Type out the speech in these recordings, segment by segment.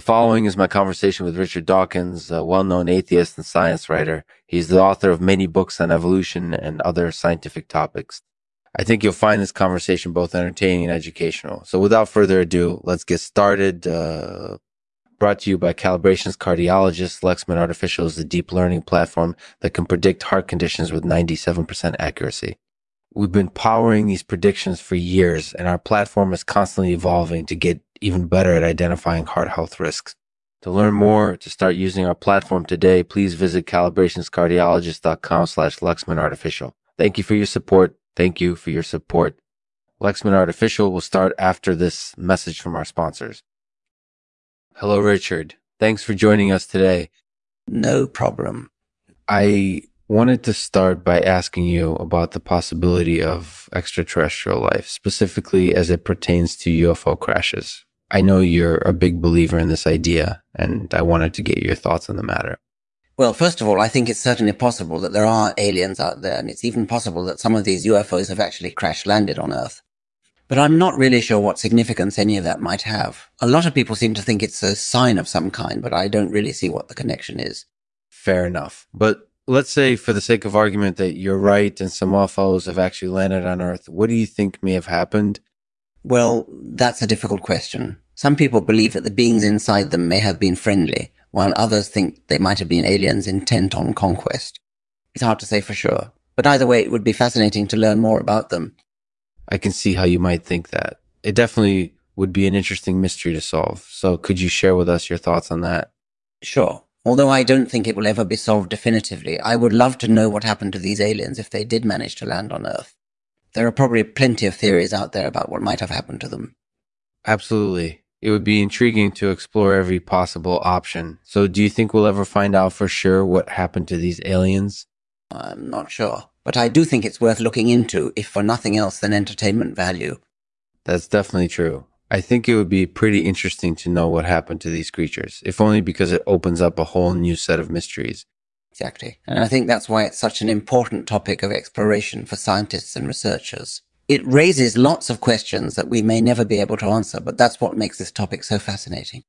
The following is my conversation with Richard Dawkins, a well known atheist and science writer. He's the author of many books on evolution and other scientific topics. I think you'll find this conversation both entertaining and educational. So without further ado, let's get started. Uh, brought to you by Calibrations Cardiologist. Lexman Artificial is a deep learning platform that can predict heart conditions with 97% accuracy. We've been powering these predictions for years, and our platform is constantly evolving to get even better at identifying heart health risks. To learn more, to start using our platform today, please visit calibrationscardiologist.com slash Lexman Artificial. Thank you for your support. Thank you for your support. Lexman Artificial will start after this message from our sponsors. Hello, Richard. Thanks for joining us today. No problem. I wanted to start by asking you about the possibility of extraterrestrial life, specifically as it pertains to UFO crashes. I know you're a big believer in this idea, and I wanted to get your thoughts on the matter. Well, first of all, I think it's certainly possible that there are aliens out there, and it's even possible that some of these UFOs have actually crash landed on Earth. But I'm not really sure what significance any of that might have. A lot of people seem to think it's a sign of some kind, but I don't really see what the connection is. Fair enough. But let's say, for the sake of argument, that you're right and some UFOs have actually landed on Earth. What do you think may have happened? Well, that's a difficult question. Some people believe that the beings inside them may have been friendly, while others think they might have been aliens intent on conquest. It's hard to say for sure, but either way, it would be fascinating to learn more about them. I can see how you might think that. It definitely would be an interesting mystery to solve. So, could you share with us your thoughts on that? Sure. Although I don't think it will ever be solved definitively, I would love to know what happened to these aliens if they did manage to land on Earth. There are probably plenty of theories out there about what might have happened to them. Absolutely. It would be intriguing to explore every possible option. So, do you think we'll ever find out for sure what happened to these aliens? I'm not sure. But I do think it's worth looking into, if for nothing else than entertainment value. That's definitely true. I think it would be pretty interesting to know what happened to these creatures, if only because it opens up a whole new set of mysteries. Exactly. And I think that's why it's such an important topic of exploration for scientists and researchers. It raises lots of questions that we may never be able to answer, but that's what makes this topic so fascinating.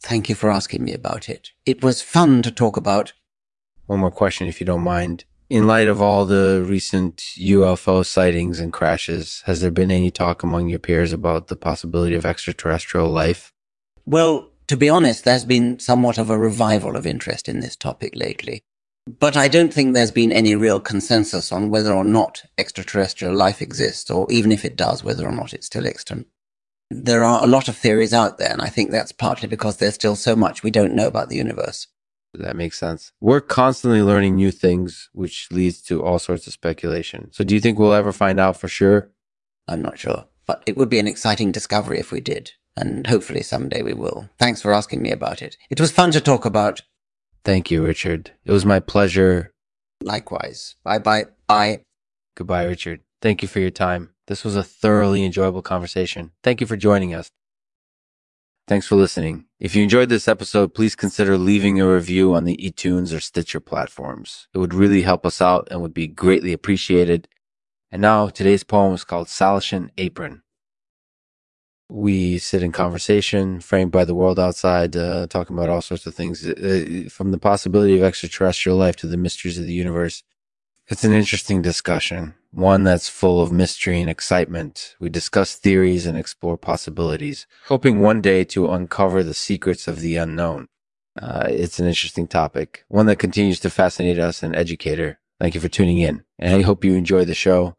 Thank you for asking me about it. It was fun to talk about. One more question, if you don't mind. In light of all the recent UFO sightings and crashes, has there been any talk among your peers about the possibility of extraterrestrial life? Well, to be honest, there's been somewhat of a revival of interest in this topic lately. But I don't think there's been any real consensus on whether or not extraterrestrial life exists, or even if it does, whether or not it's still extant. There are a lot of theories out there, and I think that's partly because there's still so much we don't know about the universe. That makes sense. We're constantly learning new things, which leads to all sorts of speculation. So, do you think we'll ever find out for sure? I'm not sure, but it would be an exciting discovery if we did, and hopefully someday we will. Thanks for asking me about it. It was fun to talk about. Thank you, Richard. It was my pleasure. Likewise. Bye bye. Bye. Goodbye, Richard. Thank you for your time. This was a thoroughly enjoyable conversation. Thank you for joining us. Thanks for listening. If you enjoyed this episode, please consider leaving a review on the iTunes or Stitcher platforms. It would really help us out and would be greatly appreciated. And now today's poem is called Salishan Apron. We sit in conversation, framed by the world outside, uh, talking about all sorts of things, uh, from the possibility of extraterrestrial life to the mysteries of the universe. It's an interesting discussion one that's full of mystery and excitement. We discuss theories and explore possibilities, hoping one day to uncover the secrets of the unknown. Uh, it's an interesting topic, one that continues to fascinate us and educate her. Thank you for tuning in, and I hope you enjoy the show.